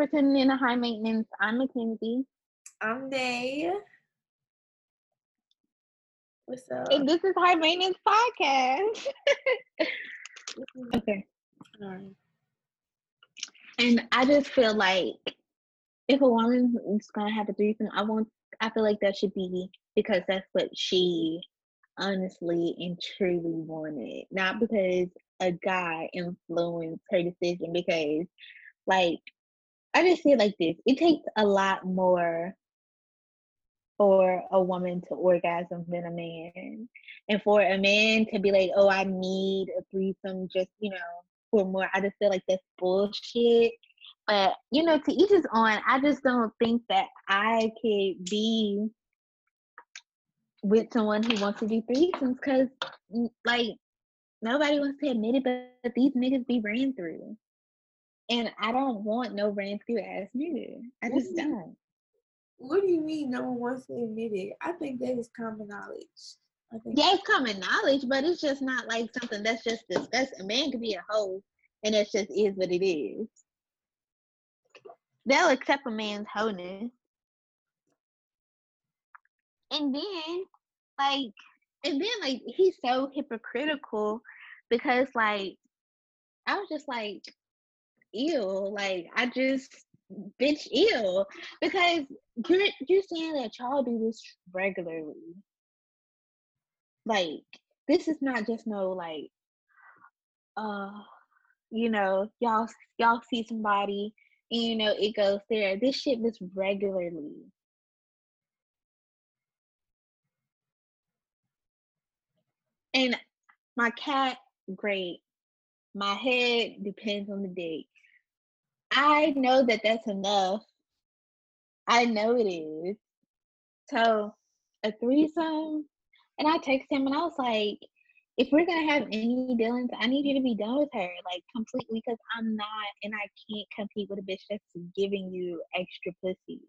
For tuning in to High Maintenance. I'm Mackenzie. I'm Day. What's up? And this is High Maintenance Podcast. okay. And I just feel like if a woman is gonna have a threesome, I want I feel like that should be because that's what she honestly and truly wanted. Not because a guy influenced her decision because like I just it like this. It takes a lot more for a woman to orgasm than a man. And for a man to be like, oh, I need a threesome just, you know, for more, I just feel like that's bullshit. But, you know, to each his own, I just don't think that I could be with someone who wants to do threesomes because, like, nobody wants to admit it, but these niggas be ran through. And I don't want no through ass nigga. I just Mhm. don't. What do you mean no one wants to admit it? I think that is common knowledge. I think Yeah, it's common knowledge, but it's just not like something that's just discussed. A man could be a hoe, and it just is what it is. They'll accept a man's wholeness. And then, like, and then, like, he's so hypocritical because, like, I was just like, ew, like, I just, bitch, ew. Because you're, you're saying that y'all do this regularly. Like this is not just no like uh you know y'all y'all see somebody and you know it goes there. This shit was regularly. And my cat great. My head depends on the day i know that that's enough i know it is so a threesome and I texted him and I was like, if we're gonna have any dealings, I need you to be done with her, like completely, because I'm not, and I can't compete with a bitch that's giving you extra pussy.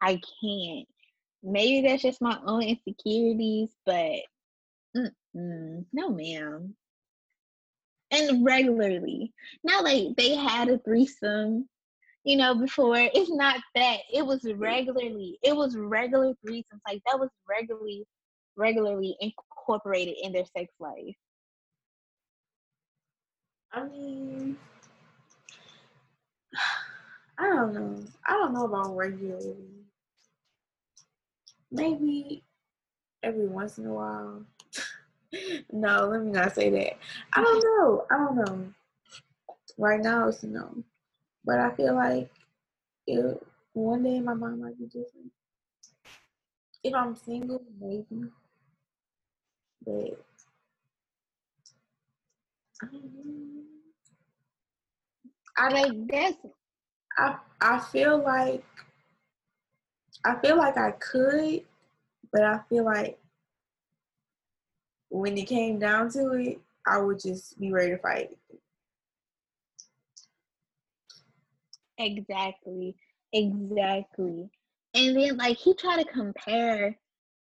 I can't. Maybe that's just my own insecurities, but no, ma'am. And regularly, not like they had a threesome, you know, before. It's not that. It was regularly. It was regular threesomes. Like that was regularly regularly incorporated in their sex life. I mean, I don't know. I don't know about regularly. Maybe every once in a while. No, let me not say that. I don't know. I don't know. Right now it's no. But I feel like it, one day my mind might be different. If I'm single, maybe. But I know. I Like that's I I feel like I feel like I could, but I feel like when it came down to it, I would just be ready to fight. exactly, exactly. And then like he tried to compare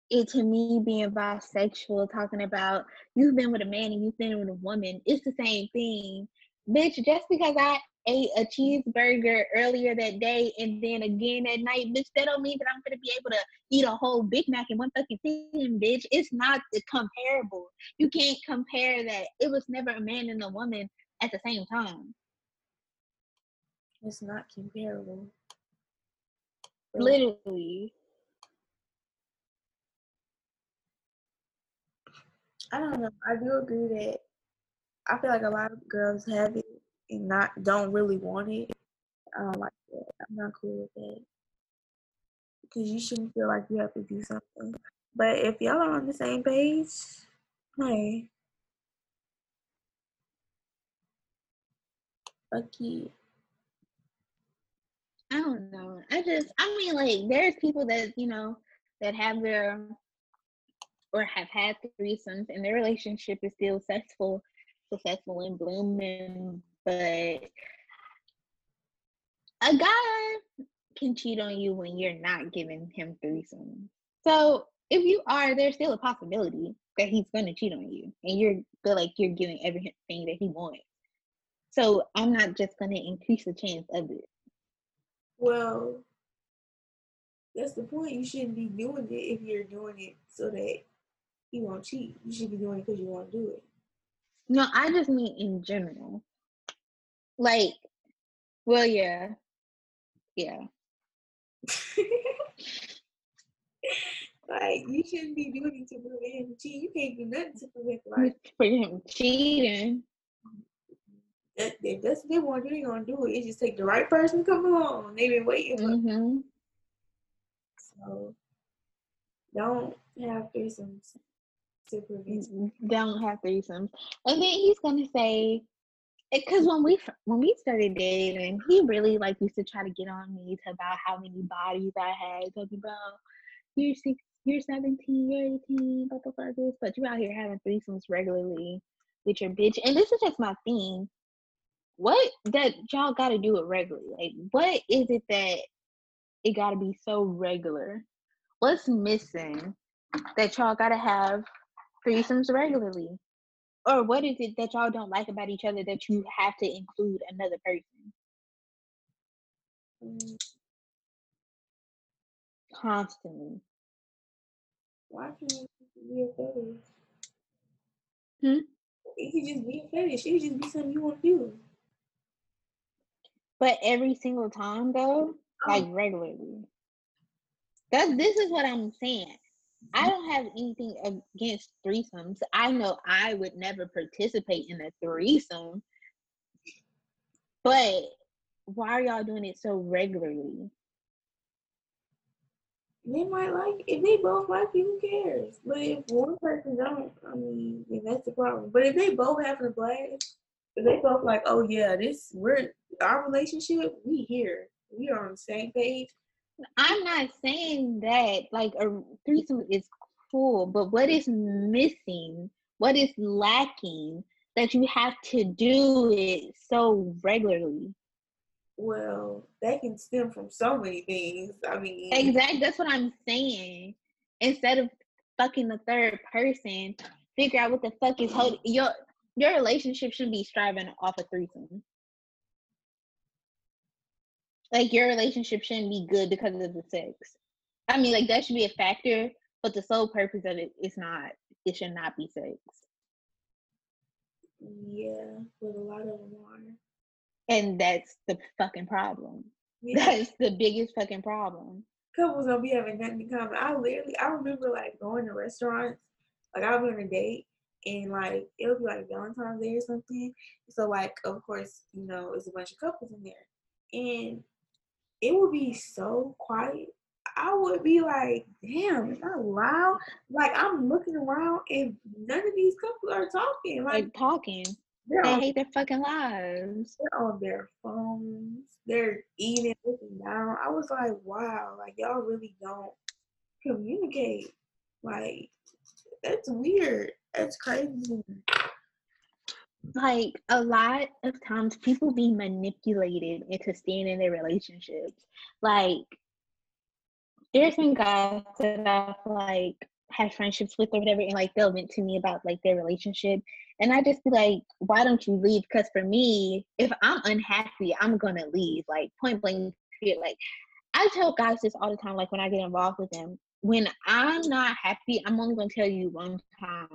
it to me being bisexual, talking about you've been with a man and you've been with a woman. It's the same thing. Bitch, just because I ate a cheeseburger earlier that day and then again at night, bitch, that don't mean that I'm gonna be able to eat a whole Big Mac in one fucking thing, bitch. It's not comparable. You can't compare that. It was never a man and a woman at the same time. It's not comparable. Literally. I don't know. I do agree that I feel like a lot of girls have it and not don't really want it. I don't like that. I'm not cool with that. Because you shouldn't feel like you have to do something. But if y'all are on the same page, hey, fuck you. I don't know. I just, I mean, like, there's people that, you know, that have their, or have had threesomes and their relationship is still successful, successful and blooming, but a guy can cheat on you when you're not giving him threesomes. So if you are, there's still a possibility that he's gonna cheat on you, and you're feel like you're giving everything that he wants. So I'm not just gonna increase the chance of it. Well, that's the point. You shouldn't be doing it if you're doing it so that he won't cheat. You should be doing it because you want to do it. No, I just mean in general. Like, well, yeah, yeah. like you shouldn't be doing it to prevent him cheating. You can't do nothing to prevent like for him cheating. That, if that's what they want to do, they gonna do it. It just take the right person come along. They've been waiting for. Mm-hmm. So don't have threesomes to prevent. Don't have threesomes, and then he's gonna say, because when we when we started dating, he really like used to try to get on me to about how many bodies I had, talking about you're six, you're seventeen, you're eighteen, blah blah blah this, but you out here having threesomes regularly with your bitch, and this is just my thing. What that y'all got to do it regularly? Like, what is it that it got to be so regular? What's missing that y'all got to have threesomes regularly? Or what is it that y'all don't like about each other that you have to include another person? Mm. Constantly. Why can't it be a fetish? Hmm? It could just be a fetish. It could just be something you want to do. But every single time though, oh. like regularly. That this is what I'm saying. I mm. don't have anything against threesomes. I know I would never participate in a threesome. But why are y'all doing it so regularly? They might like if they both like it, who cares? But if one person don't, I mean, then that's the problem. But if they both having a blast, if they both like, oh yeah, this we're our relationship, we here, we are on the same page. I'm not saying that like a threesome is cool, but what is missing? What is lacking that you have to do it so regularly? Well, that can stem from so many things. I mean, exactly. That's what I'm saying. Instead of fucking the third person, figure out what the fuck is holding your your relationship should be striving off a threesome. Like your relationship shouldn't be good because of the sex. I mean, like that should be a factor, but the sole purpose of it is not. It should not be sex. Yeah, but a lot of them are. And that's the fucking problem. Yeah. That's the biggest fucking problem. Couples don't be having nothing in common. I literally, I remember like going to restaurants. Like I'll be on a date and like it'll be like Valentine's Day or something. So like, of course, you know, it's a bunch of couples in there, and it would be so quiet. I would be like, damn, is that loud? Like I'm looking around and none of these couples are talking. Like, talking. They on, hate their fucking lives. They're on their phones. They're eating, looking down. I was like, wow, like y'all really don't communicate. Like that's weird. That's crazy like a lot of times people be manipulated into staying in their relationships. Like there's been guys that I've like had friendships with or whatever, and like they'll vent to me about like their relationship, and I just be like, why don't you leave? Because for me, if I'm unhappy, I'm gonna leave. Like point blank, like I tell guys this all the time. Like when I get involved with them, when I'm not happy, I'm only gonna tell you one time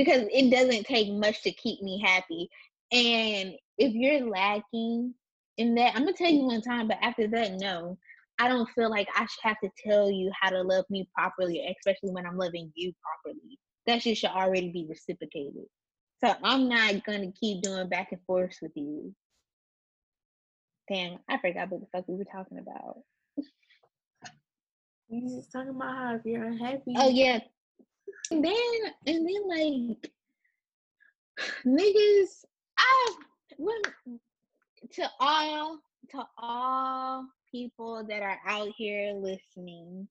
because it doesn't take much to keep me happy. And if you're lacking in that, I'm gonna tell you one time, but after that, no. I don't feel like I should have to tell you how to love me properly, especially when I'm loving you properly. That shit should already be reciprocated. So I'm not gonna keep doing back and forth with you. Damn, I forgot what the fuck we were talking about. You just talking about how if you're unhappy. Oh yeah, and then and then like niggas, I when to all to all people that are out here listening,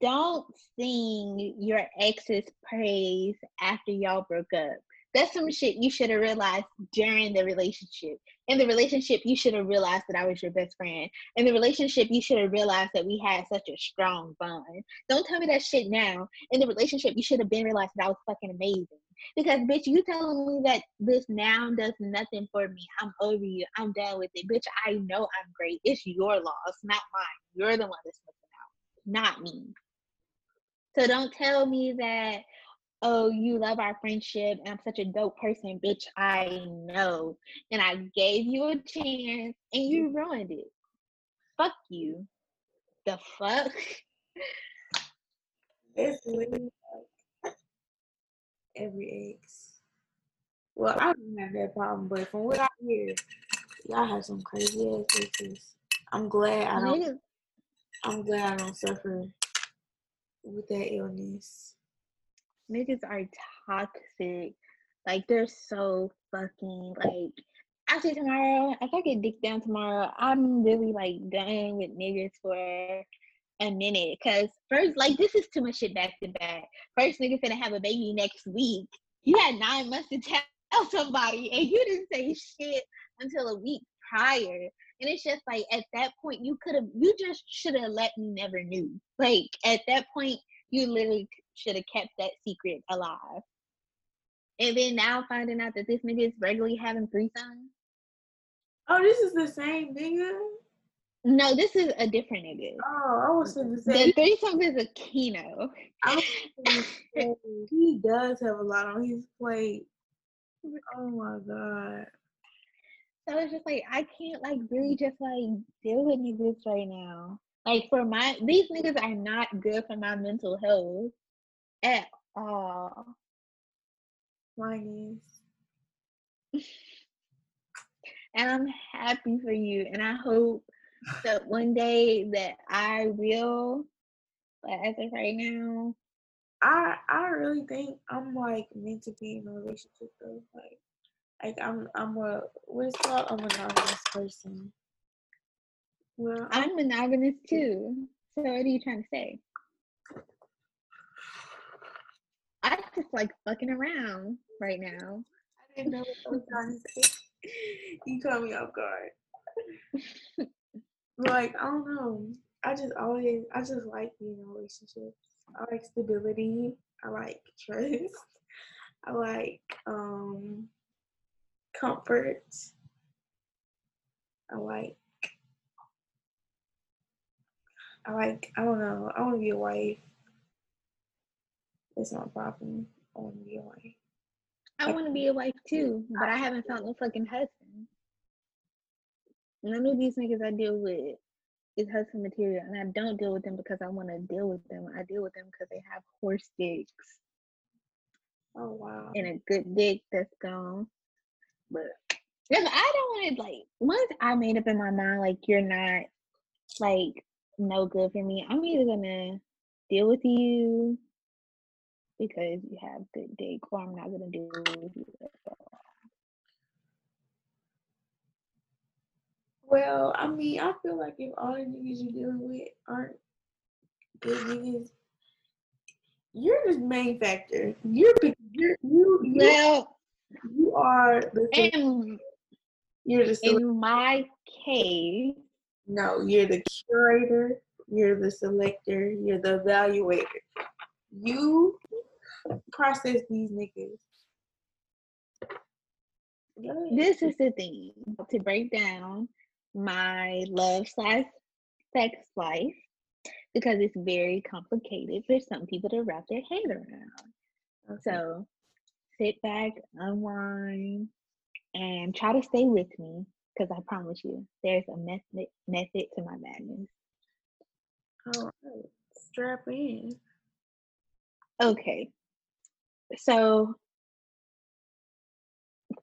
don't sing your ex's praise after y'all broke up. That's some shit you should have realized during the relationship. In the relationship, you should have realized that I was your best friend. In the relationship, you should have realized that we had such a strong bond. Don't tell me that shit now. In the relationship, you should have been realized that I was fucking amazing. Because bitch, you telling me that this now does nothing for me. I'm over you. I'm done with it. Bitch, I know I'm great. It's your loss, not mine. You're the one that's missing out, not me. So don't tell me that, oh, you love our friendship and I'm such a dope person, bitch. I know. And I gave you a chance and you mm-hmm. ruined it. Fuck you. The fuck? It's literally like every ex. Well, I don't have that problem, but from what I hear, y'all have some crazy ass exes. I'm glad I don't. I'm glad I don't suffer with that illness. Niggas are toxic. Like they're so fucking like actually tomorrow, if I get dick down tomorrow, I'm really like done with niggas for a minute. Cause first, like this is too much shit back to back. First nigga finna have a baby next week. You had nine months to tell somebody and you didn't say shit until a week prior. And it's just like at that point you could have you just should have let me never knew. Like at that point you literally should have kept that secret alive. And then now finding out that this nigga is regularly having threesomes. Oh, this is the same nigga. No, this is a different nigga. Oh, I was gonna The threesome is a Kino. I was gonna say he does have a lot on his plate. Oh my god. So it's just like I can't like really just like deal with niggas right now. Like for my these niggas are not good for my mental health at all. Mine is. And I'm happy for you. And I hope that one day that I will. But as of right now, I I really think I'm like meant to be in a relationship though. Like like I'm I'm a what's called a monogamous person. Well, I'm, I'm monogamous too. So what are you trying to say? I just like fucking around right now. I didn't know what was to. You caught me off guard. like I don't know. I just always I just like being in relationships. I like stability. I like trust. I like um comfort. I like I like I don't know. I want to be a wife. It's not a problem. I want to be a wife. I want to be a wife too, but I haven't found no fucking husband. None of these niggas I deal with is husband material, and I don't deal with them because I want to deal with them. I deal with them because they have horse dicks Oh wow. and a good dick that's gone. But I don't want to like once I made up in my mind like you're not like no good for me, I'm either gonna deal with you because you have good dick, or I'm not gonna deal with you. Well, I mean, I feel like if all the niggas you're dealing with aren't good niggas, you're the main factor. You're be- you're you you, Well, you are the thing- in you're the sele- in my case, no you're the curator. You're the selector. You're the evaluator. You process these niggas. This is the thing to break down my love slash sex life because it's very complicated for some people to wrap their head around. Okay. So sit back, unwind, and try to stay with me because I promise you there's a method method to my madness. all right, strap in. Okay. So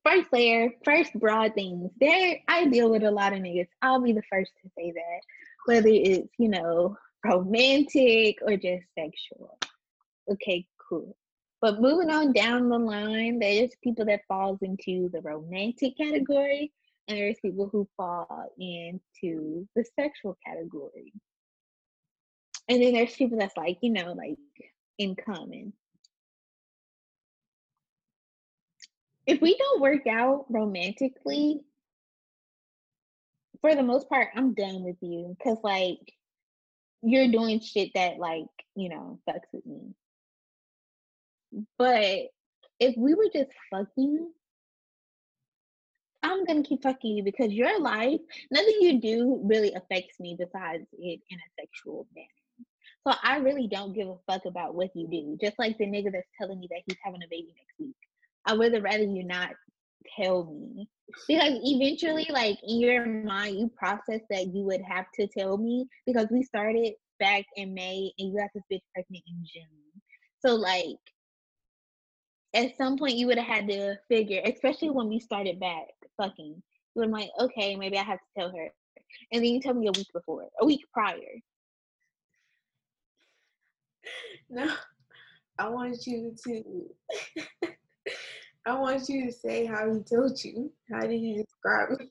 first layer, first broad things. There I deal with a lot of niggas. I'll be the first to say that. Whether it's, you know, romantic or just sexual. Okay, cool. But moving on down the line, there's people that falls into the romantic category and there's people who fall into the sexual category. And then there's people that's like, you know, like in common. If we don't work out romantically, for the most part, I'm done with you. Cause like you're doing shit that like, you know, fucks with me. But if we were just fucking, I'm gonna keep fucking you because your life, nothing you do really affects me besides it in a sexual manner. So I really don't give a fuck about what you do. Just like the nigga that's telling me that he's having a baby next week. I would have rather you not tell me. Because eventually, like in your mind, you process that you would have to tell me because we started back in May and you got this bitch pregnant in June. So like at some point you would have had to figure, especially when we started back fucking, you would like, okay, maybe I have to tell her. And then you tell me a week before, a week prior. No, I want you to I want you to say how he told you. How did he describe it?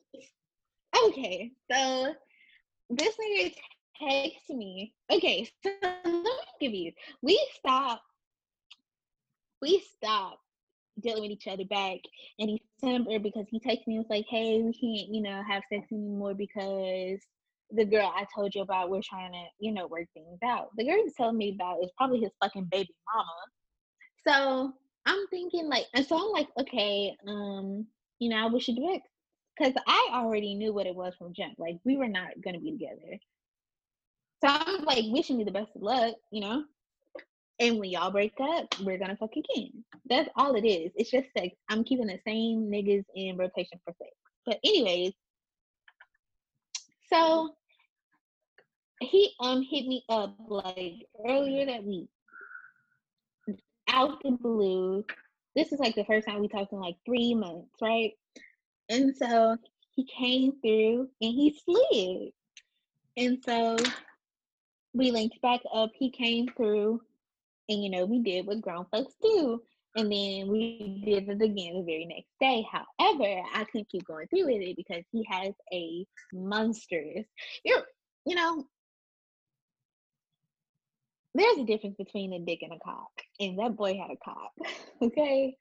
Okay, so this nigga texts me. Okay, so let me give you. We stopped. We stopped dealing with each other back in December because he texted me and was like, "Hey, we can't, you know, have sex anymore because the girl I told you about, we're trying to, you know, work things out." The girl he's telling me about is probably his fucking baby mama. So I'm thinking like, and so I'm like, okay, um, you know, we should do it because I already knew what it was from jump. Like we were not gonna be together. So I'm like wishing you the best of luck, you know. And when y'all break up, we're gonna fuck again. That's all it is. It's just sex. I'm keeping the same niggas in rotation for sex. But anyways, so he um hit me up like earlier that week out the blue. This is like the first time we talked in like three months, right? And so he came through and he slid. And so we linked back up. He came through, and you know, we did what grown folks do. And then we did it again the very next day. However, I couldn't keep going through with it because he has a monstrous, you're, you know, there's a difference between a dick and a cock, and that boy had a cock. okay.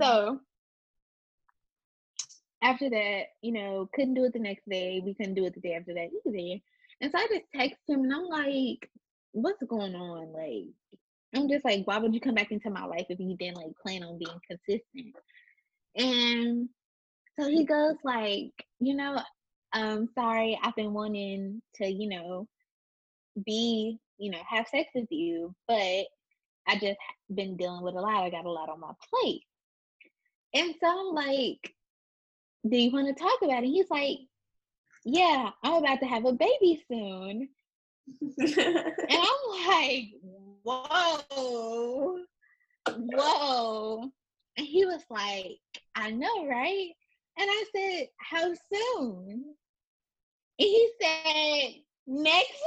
So after that, you know, couldn't do it the next day. We couldn't do it the day after that either. And so I just text him and I'm like, what's going on? Like, I'm just like, why would you come back into my life if you didn't like plan on being consistent? And so he goes like, you know, um, sorry, I've been wanting to, you know, be, you know, have sex with you, but I just been dealing with a lot. I got a lot on my plate. And so I'm like, do you want to talk about it? He's like, yeah, I'm about to have a baby soon. and I'm like, whoa, whoa. And he was like, I know, right? And I said, how soon? And he said, next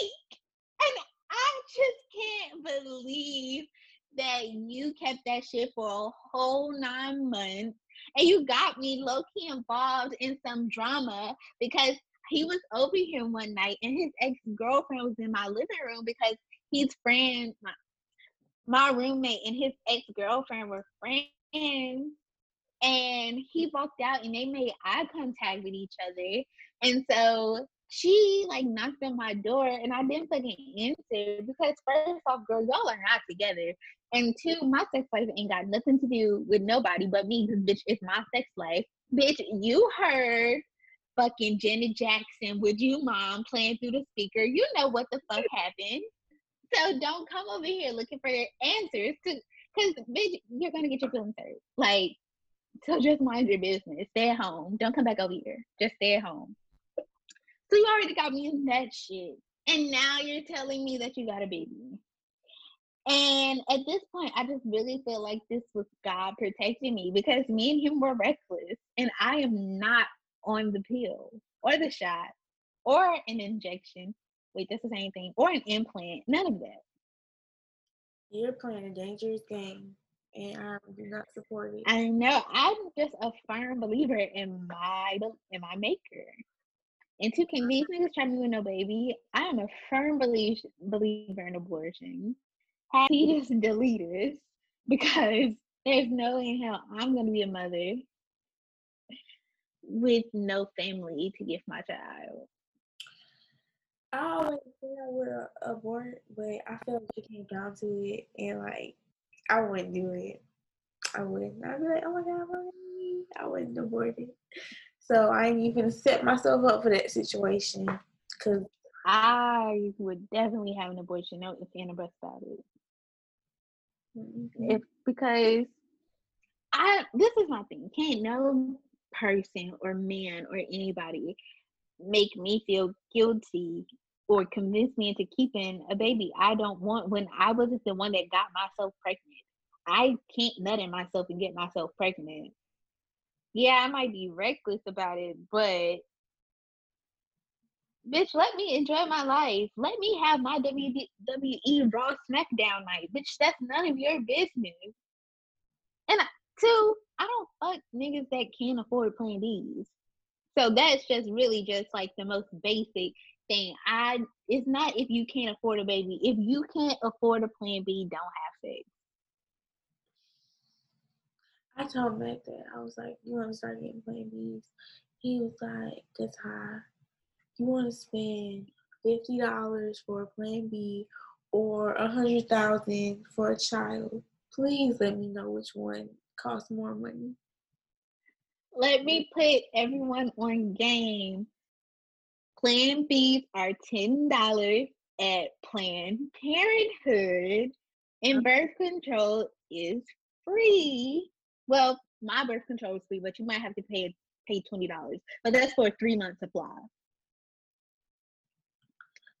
week. And I just can't believe that you kept that shit for a whole nine months and you got me low key involved in some drama because he was over here one night and his ex girlfriend was in my living room because his friend, my, my roommate and his ex girlfriend were friends. And he walked out and they made eye contact with each other. And so she like knocked on my door and I didn't fucking answer because first off, girl, y'all are not together. And two, my sex life ain't got nothing to do with nobody but me, because bitch, it's my sex life. Bitch, you heard fucking Janet Jackson, would you mind playing through the speaker. You know what the fuck happened. So don't come over here looking for answers to cause bitch, you're gonna get your feelings hurt. Like, so just mind your business. Stay at home. Don't come back over here. Just stay at home. So you already got me in that shit. And now you're telling me that you got a baby. And at this point, I just really feel like this was God protecting me because me and him were reckless. And I am not on the pill or the shot or an injection. Wait, that's the same thing. Or an implant. None of that. You're playing a dangerous game. And I do not support it. I know. I'm just a firm believer in my in my maker. And two, can these niggas try me with no baby? I am a firm believer in abortion. Happy to delete us because there's no way in hell I'm to be a mother with no family to give my child. I always I would abort, but I feel like it came down to it, and like I wouldn't do it. I wouldn't. I'd be like, oh my god, I wouldn't abort it. So I ain't even set myself up for that situation because I would definitely have an abortion. No if and a about it. Mm-hmm. If because I this is my thing. Can't no person or man or anybody make me feel guilty or convince me into keeping a baby. I don't want when I wasn't the one that got myself pregnant. I can't nut in myself and get myself pregnant. Yeah, I might be reckless about it, but bitch, let me enjoy my life. Let me have my WWE Raw SmackDown night. Bitch, that's none of your business. And two, I don't fuck niggas that can't afford Plan Bs. So that's just really just like the most basic thing. I it's not if you can't afford a baby. If you can't afford a Plan B, don't have sex. I told Mac that I was like, "You want to start getting Plan Bs?" He was like, that's high." you want to spend fifty dollars for a Plan B or a hundred thousand for a child, please let me know which one costs more money. Let me put everyone on game. Plan Bs are ten dollars at Planned Parenthood, and uh-huh. birth control is free. Well, my birth control is free, but you might have to pay pay twenty dollars. But that's for a three month supply.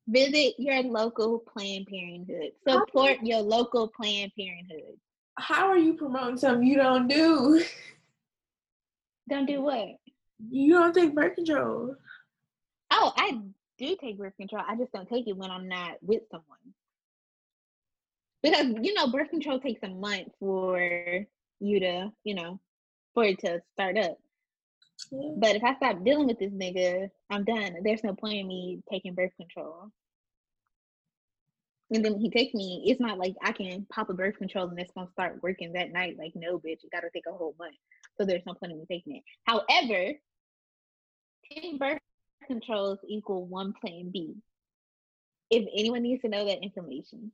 Visit your local Planned Parenthood. Support your local Planned Parenthood. How are you promoting something you don't do? Don't do what? You don't take birth control. Oh, I do take birth control. I just don't take it when I'm not with someone. Because you know, birth control takes a month for you to, you know, for it to start up. Yeah. But if I stop dealing with this nigga, I'm done. There's no point in me taking birth control. And then he takes me, it's not like I can pop a birth control and it's gonna start working that night. Like, no, bitch, you gotta take a whole month. So there's no point in me taking it. However, 10 birth controls equal one plan B. If anyone needs to know that information.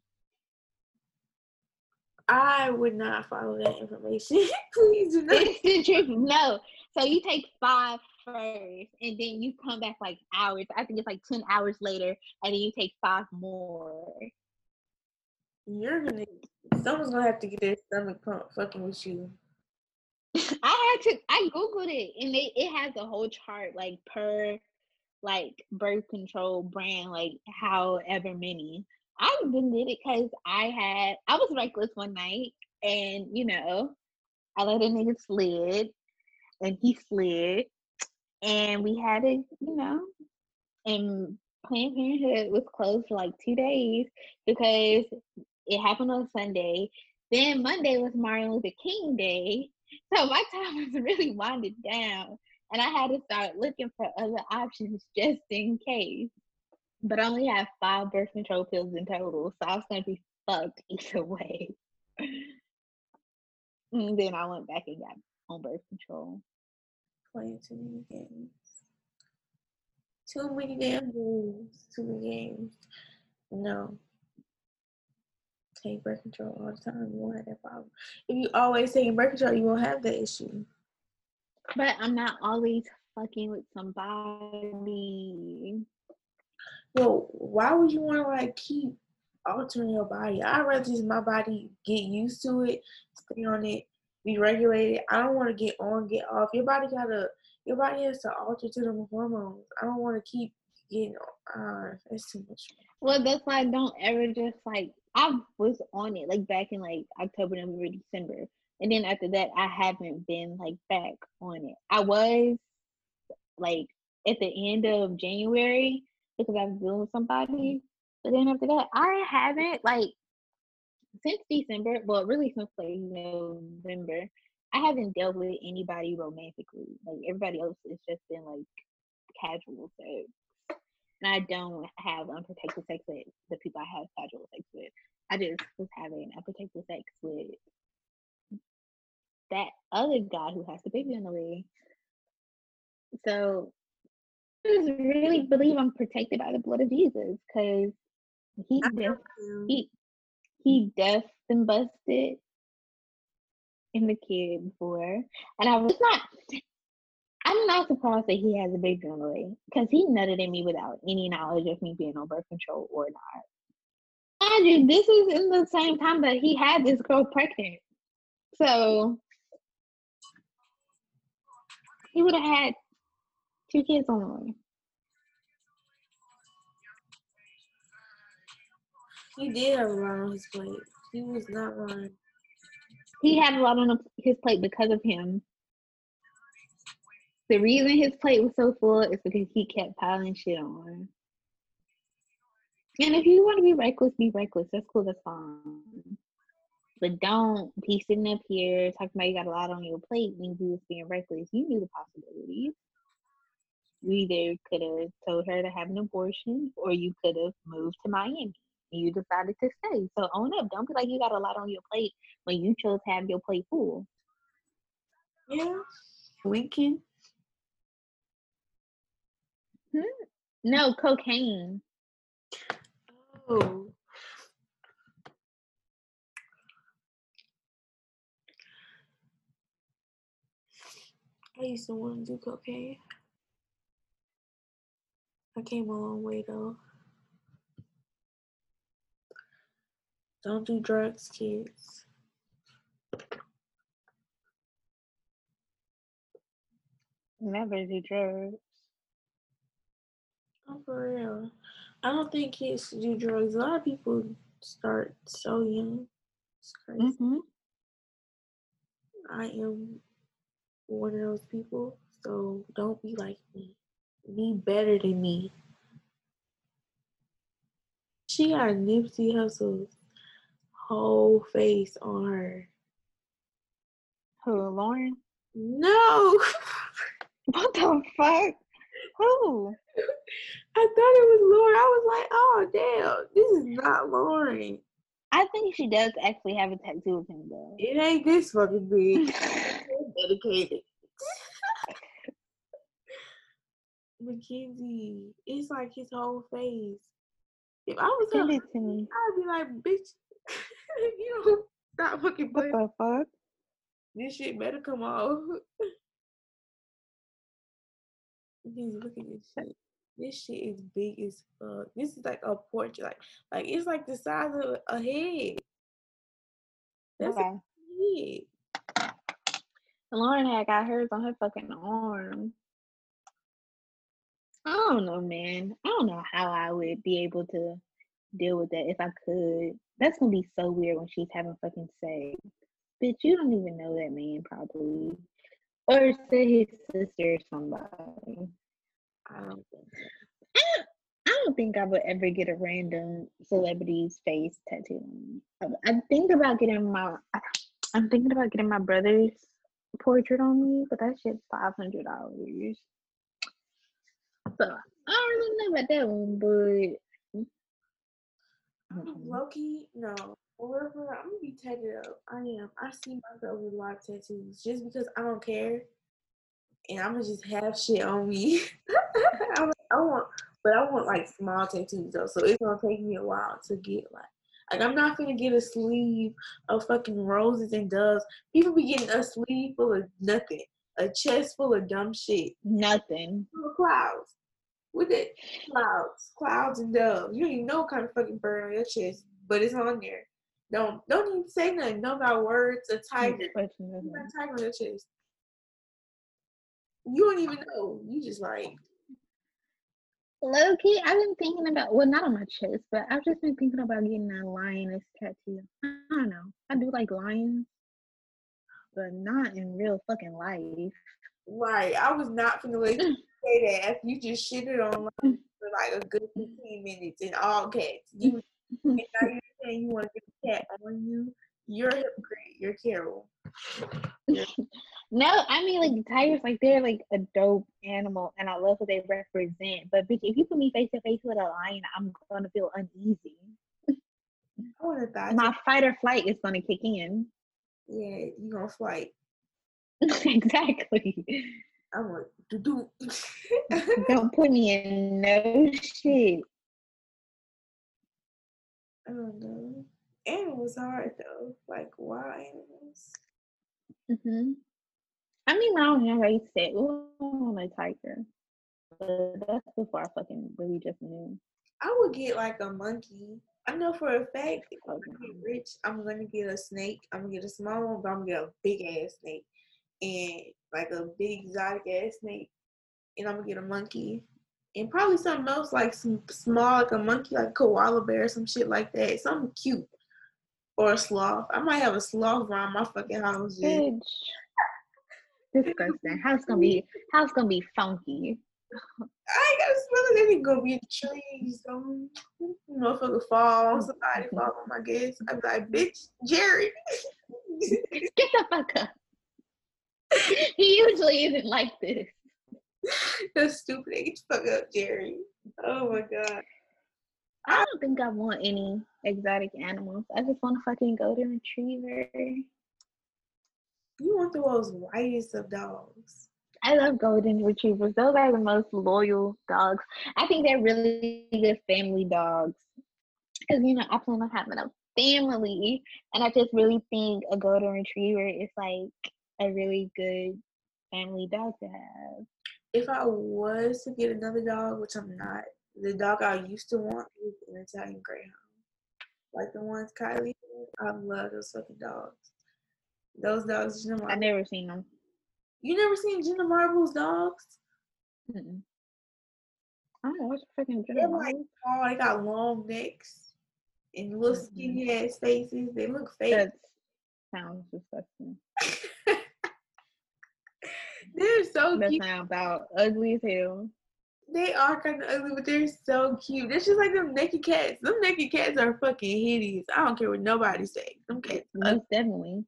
I would not follow that information. Please do not. It's the truth. No. So you take five first, and then you come back like hours. I think it's like 10 hours later, and then you take five more. You're gonna, someone's gonna have to get their stomach pump fucking with you. I had to, I Googled it, and they, it has a whole chart like per like birth control brand, like however many. I did it because I had, I was reckless one night, and you know, I let a nigga slid, and he slid, and we had it, you know, and Planned Parenthood was closed for like two days because it happened on Sunday. Then Monday was Martin Luther King Day. So my time was really winded down. And I had to start looking for other options just in case. But I only have five birth control pills in total. So I was going to be fucked either way. and then I went back and got on birth control. Playing too many games. Too many damn games. Too many games. No. Take birth control all the time. You won't have that problem. If you always take birth control, you won't have that issue. But I'm not always fucking with somebody. Well, why would you want to like keep altering your body? I'd rather just my body get used to it, stay on it, be regulated. I don't want to get on, get off. Your body gotta, your body has to alter to the hormones. I don't want to keep getting. Uh, it's too much. Well, that's why I don't ever just like I was on it like back in like October, November, December. And then after that I haven't been like back on it. I was like at the end of January because I was dealing with somebody. Mm-hmm. But then after that I haven't like since December, well really since like November, I haven't dealt with anybody romantically. Like everybody else has just been like casual sex and I don't have unprotected sex with the people I have casual sex with. I just was having unprotected sex with that other guy who has the baby on the way. So just really believe I'm protected by the blood of Jesus because he he he deaf and busted in the kid before, and I was not. I'm not surprised that he has a baby on the way because he nutted in me without any knowledge of me being on birth control or not. And this is in the same time that he had this girl pregnant. So he would have had two kids on the way. He did have a lot on his plate. He was not lying. He had a lot on his plate because of him. The reason his plate was so full is because he kept piling shit on. And if you want to be reckless, be reckless. That's cool. That's fine. But don't be sitting up here talking about you got a lot on your plate when you was being reckless. You knew the possibilities. You either could have told her to have an abortion or you could have moved to Miami. You decided to stay. So own up. Don't be like you got a lot on your plate when you chose to have your plate full. Yeah. Winking. Hmm? No, cocaine. Oh. I used to want to do cocaine. I came a long way though. Don't do drugs, kids. Never do drugs. Oh, for real. I don't think kids do drugs. A lot of people start so young. It's crazy. Mm-hmm. I am one of those people, so don't be like me. Be better than me. She got Nipsey Hussle's whole face on her. Who, Lauren? No. what the fuck? Who? I thought it was Lauren. I was like, oh damn, this is not Lauren. I think she does actually have a tattoo of him though. It ain't this fucking big. dedicated. Mackenzie, it's like his whole face. If I was Send her, it to me. I'd be like, bitch, you don't stop fucking What the fuck? This shit better come off. He's look at this shit. This shit is big as fuck. This is like a portrait. Like, like it's like the size of a head. That's Okay. a head. Lauren had got hers on her fucking arm. I don't know, man. I don't know how I would be able to deal with that if I could. That's gonna be so weird when she's having fucking sex. Bitch, you don't even know that man probably. Or say his sister or somebody. I don't think. I don't, think I would ever get a random celebrity's face tattooed on me. I, I think about getting my I'm thinking about getting my brother's portrait on me, but that shit's five hundred dollars. So I don't really know about that one, but mm-hmm. mm-hmm. Mm-mm. Loki, no. Wherever I'm gonna be tatted up. I am. I see myself with a lot of tattoos just because I don't care, and I'm gonna just have shit on me. I, I want, but I want like small tattoos though, so it's gonna take me a while to get like. Like I'm not gonna get a sleeve of fucking roses and doves. People be getting a sleeve full of nothing, a chest full of dumb shit, nothing. full of clouds. With it, clouds, clouds and doves. You don't even know what kind of fucking bird on your chest, but it's on there. Don't don't even say nothing. Don't got words. A tiger. You got a tiger on your chest. You don't even know. You just like Low key, I've been thinking about well, not on my chest, but I've just been thinking about getting a lioness tattoo. I don't know. I do like lions, but not in real fucking life. right. I was not gonna let you say that after you just shitted on like, for like a good fifteen minutes in all cats. You mm-hmm. and now you're saying you want to get a cat on you. You're a hypocrite. You're Carol. No, I mean like the tigers, like they're like a dope animal, and I love what they represent. But bitch, if you put me face to face with a lion, I'm gonna feel uneasy. I would have thought. My fight or flight is gonna kick in. yeah, you gonna fight. exactly. I'm like, do do. Don't put me in no shit. I don't know. Animals are hard though. Like wild animals. hmm I mean, I don't know how you say, "Oh, I want a tiger," but that's before I fucking really just knew. I would get like a monkey. I know for a fact if I Okay. get rich, I'm gonna get a snake. I'm gonna get a small one, but I'm gonna get a big ass snake and like a big exotic ass snake, and I'm gonna get a monkey and probably something else like some small, like a monkey, like a koala bear, some shit like that, something cute, or a sloth. I might have a sloth around my fucking house. Bitch, disgusting. How's gonna be? How's gonna be funky? I ain't gotta smell it. They can go be in the trees. Um, motherfucker fall. Somebody fall on my guess. I'm like, bitch, Jerry. Get the fuck up. he usually isn't like this. That's stupid. The fuck up, Jerry. Oh my god. I don't think I want any exotic animals. I just want a fucking golden retriever. You want the most whitest of dogs. I love golden retrievers. Those are the most loyal dogs. I think they're really good family dogs. Because, you know, I plan on having a family. And I just really think a golden retriever is like a really good family dog to have. If I was to get another dog, which I'm not, the dog I used to want was an Italian Greyhound. Like the ones Kylie. I love those fucking dogs. Those dogs, Jenna I've never seen them. You never seen Jenna Marbles dogs? Mm-mm. I don't know what's freaking They're like tall, they got long necks and little Mhm. skinny ass faces. They look fake. That sounds disgusting. they're so cute. sounds about ugly as hell. They are kind of ugly, but they're so cute. They're just like them naked cats. Them naked cats are fucking hideous. I don't care what nobody say. Them cats Most definitely.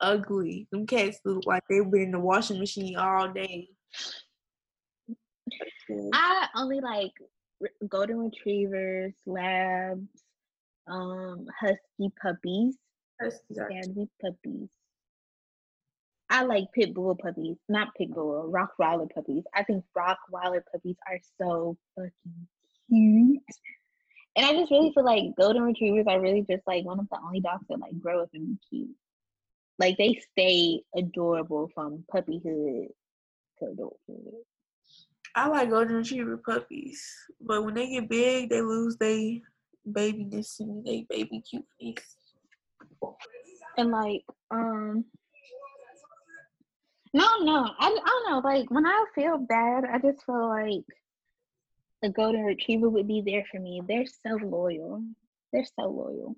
ugly. Them cats look like they've been in the washing machine all day. I only like golden retrievers, labs, um, husky puppies, Huskies are puppies. I like pit bull puppies, not pit bull, Rottweiler puppies. I think Rottweiler puppies are so fucking cute. And I just really feel like golden retrievers are really just like one of the only dogs that like grow up and be cute. Like they stay adorable from puppyhood to adulthood. I like golden retriever puppies, but when they get big, they lose their babyness and they baby cuteness. and like um no no I, I don't know like when i feel bad i just feel like a golden retriever would be there for me. They're so loyal. They're so loyal.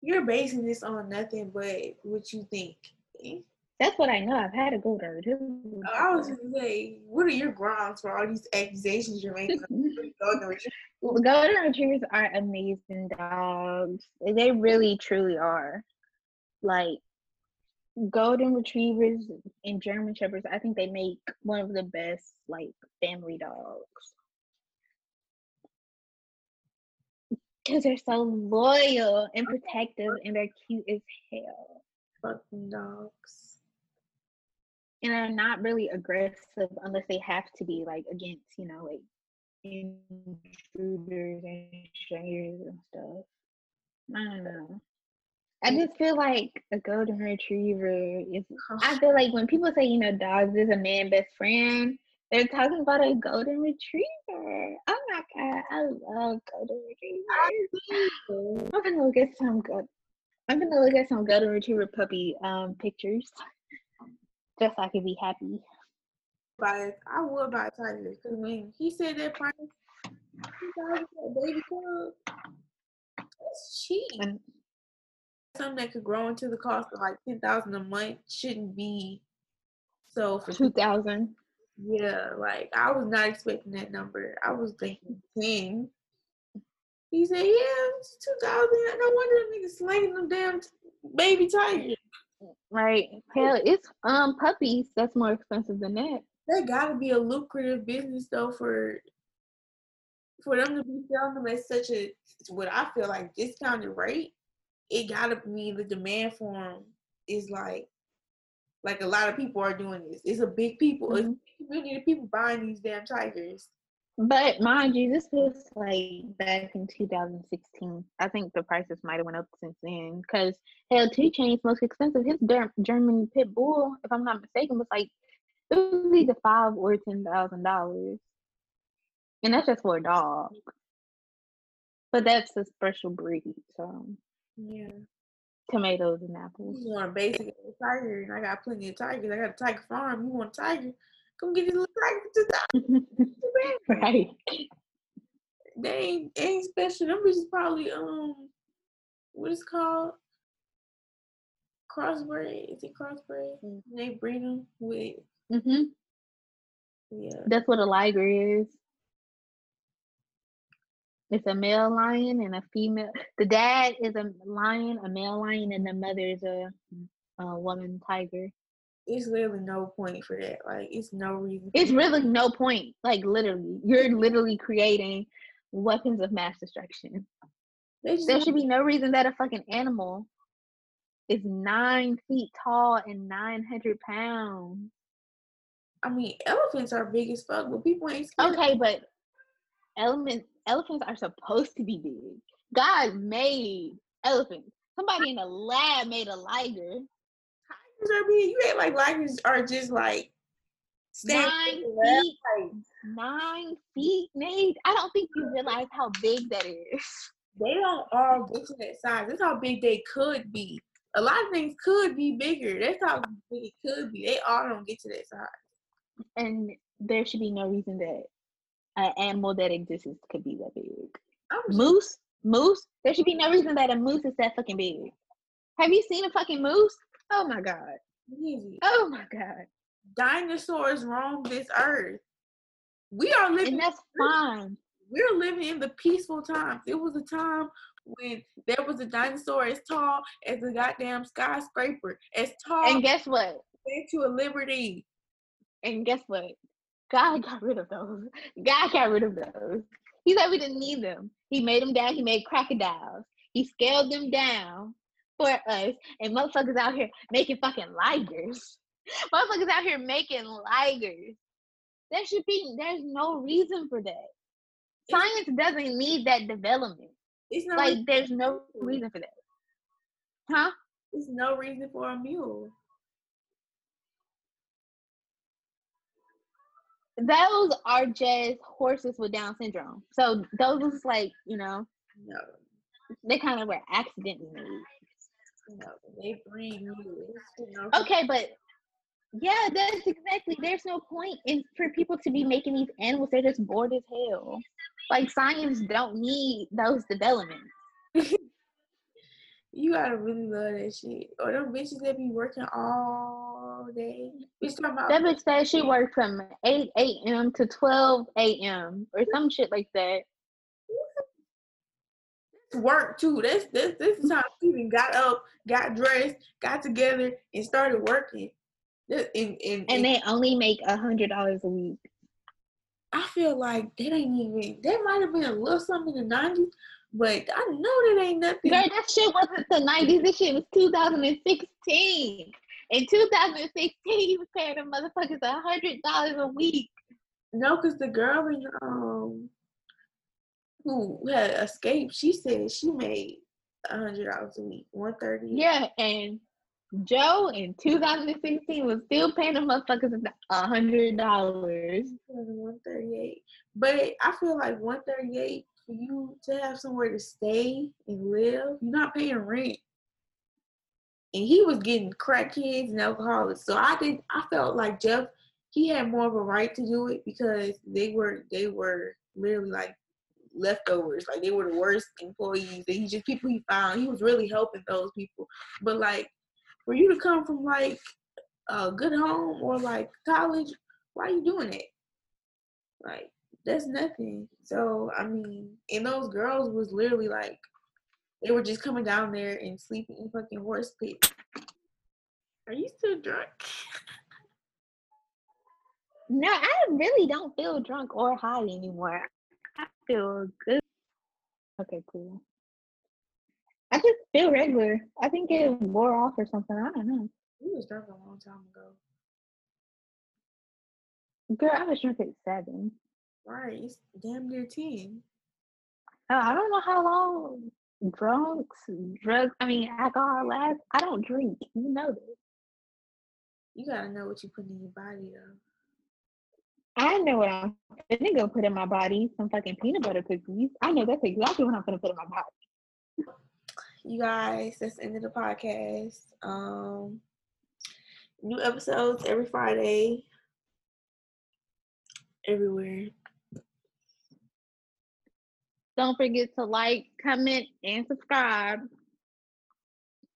You're basing this on nothing but what you think. that's what i know. I've had a golden retriever. I was just say, what are your grounds for all these accusations you're making? Golden golden retrievers are amazing dogs. They really truly are. Like golden retrievers and german shepherds i think they make one of the best like family dogs. Because they're so loyal and protective and they're cute as hell. Fucking dogs. and they're not really aggressive unless they have to be like against you know like intruders and strangers and stuff. I don't know i just feel like a golden retriever is i feel like when people say you know dogs is a man best friend they're talking about a golden retriever. Oh my god i love golden retrievers. I'm gonna look at some good i'm gonna look at some golden retriever puppy um pictures just so i can be happy. Buy, I would buy a tiger because when he said that price, $2,000 a baby cub, that's cheap. and Something that could grow into the cost of like ten thousand a month shouldn't be so for 2000 Yeah, like I was not expecting that number. I was thinking ten. He said, "Yeah, it's two thousand. No wonder them niggas slaying them damn baby tigers. right hell it's um puppies that's more expensive than that That gotta be a lucrative business though for for them to be selling them at such a what I feel like discounted rate. It gotta mean the demand for them is like like a lot of people are doing this. It's a big people, it's a Mhm. big community of people buying these damn tigers. But mind you, this was like back in 2016. I think the prices might have went up since then. Cause hell, 2 Chainz most expensive. His German pit bull, if I'm not mistaken, was like it was either five or ten thousand dollars, and that's just for a dog. But that's a special breed, so yeah. Tomatoes and apples. You want a basic tiger, and I got plenty of tigers. I got a tiger farm. You want a tiger? Come get your little tiger. right. They ain't, they ain't special. Them bitches probably um, what is called? Crossbred. Is it crossbred? Mm-hmm. They breed them with. Mhm. Yeah. That's what a liger is. It's a male lion and a female. The dad is a lion, a male lion, and the mother is a, a woman tiger. It's literally no point for that. Like, it's no reason. It's really no point. Like, literally, you're literally creating weapons of mass destruction. There should be no reason that a fucking animal is nine feet tall and 900 pounds. I mean, elephants are big as fuck, but people ain't scared. Okay, but element elephants are supposed to be big. God made elephants. Somebody in the lab made a liger. Tigers are big. You ain't like ligers are just like nine feet. Like, nine feet, Nate. I don't think you realize how big that is. They don't all get to that size. That's how big they could be. A lot of things could be bigger. That's how big it could be. They all don't get to that size. And there should be no reason that an animal that exists could be that big. Moose, moose. There should be no reason that a moose is that fucking big. Have you seen a fucking moose? Oh my god. Easy. Oh my god. Dinosaurs roam this earth. We are living. And that's fine. We're living in the peaceful times. It was a time when there was a dinosaur as tall as a goddamn skyscraper, as tall. And guess what? Statue of Liberty. And guess what? God got rid of those. God got rid of those. He said we didn't need them. He made them down. He made crocodiles. He scaled them down for us. And motherfuckers out here making fucking ligers. motherfuckers out here making ligers. There should be, there's no reason for that. Science doesn't need that development. It's not like there's no reason for that. Huh? There's no reason for a mule. Those are just horses with Down syndrome. So those was like, you know, no, they kind of were accidentally made. No, they breed mules. Okay, but yeah, that's exactly. There's no point in for people to be making these animals. They're just bored as hell. Like science don't need those developments. you gotta really love that shit. Or them bitches that be working all day. Bitch talking about that bitch said she worked from eight a.m. to twelve a.m. or some shit like that. Work too. This this this is how she even got up, got dressed, got together, and started working. And, and, and they only make a hundred dollars a week. I feel like that ain't even. That might have been a little something in the nineties, but I know that ain't nothing. Girl, that shit wasn't the 90s. This shit was 2016. In 2016, he was paying them motherfuckers a hundred dollars a week. No, because the girl in um who had escaped, she said she made a hundred dollars a week, one thirty. Yeah, and Joe in 2016 was still paying the motherfuckers a hundred dollars. One thirty eight, but I feel like one thirty eight for you to have somewhere to stay and live, you're not paying rent. And he was getting crackheads and alcoholics. So I did I felt like Jeff he had more of a right to do it because they were they were literally like leftovers. Like they were the worst employees. And he just people he found. He was really helping those people. But like for you to come from like a good home or like college, why are you doing it? Like that's nothing. So I mean, and those girls was literally like they were just coming down there and sleeping in fucking horse pits. Are you still drunk? No, I really don't feel drunk or high anymore. I feel good. Okay, cool. I just feel regular. I think it wore off or something. I don't know. You was drunk a long time ago. Girl, I was drunk at seven. Right, it's damn near ten. Uh, I don't know how long drunks, drugs. I mean, alcohol lasts. I don't drink. You know this. You gotta know what you put in your body though. I know what I'm gonna go put in my body. Some fucking peanut butter cookies. I know that's exactly what I'm gonna put in my body. You guys, that's the end of the podcast. Um, new episodes every Friday, everywhere. Don't forget to like, comment, and subscribe.